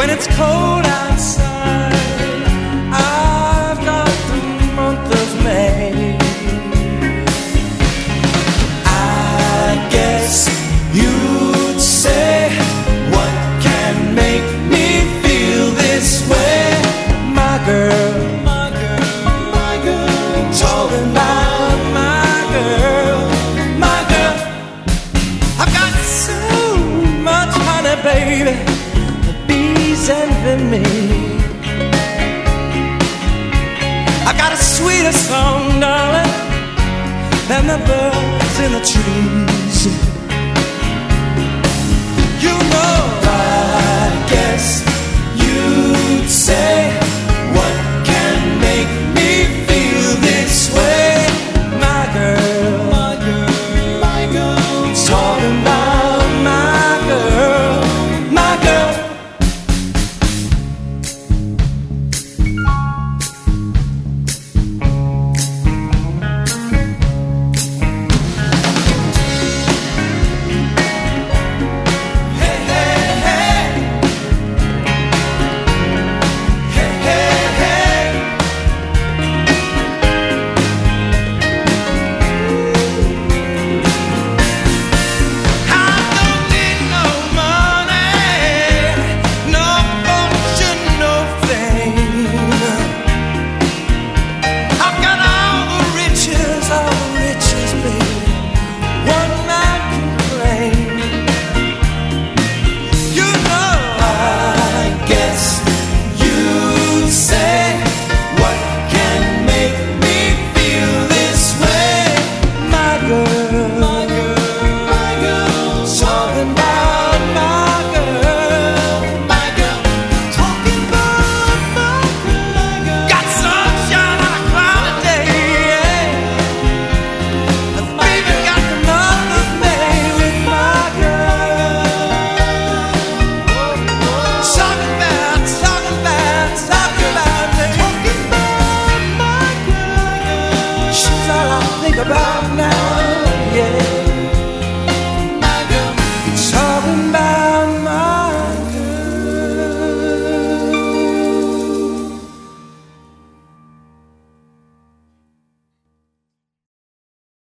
when it's cold outside. I've got the month of May. I guess you'd say, What can make me feel this way? My girl, my girl, my girl, talking about my girl, my girl. I've got so much honey, baby. Bees envy me. I've got a sweeter song, darling, than the birds in the trees. You know about now.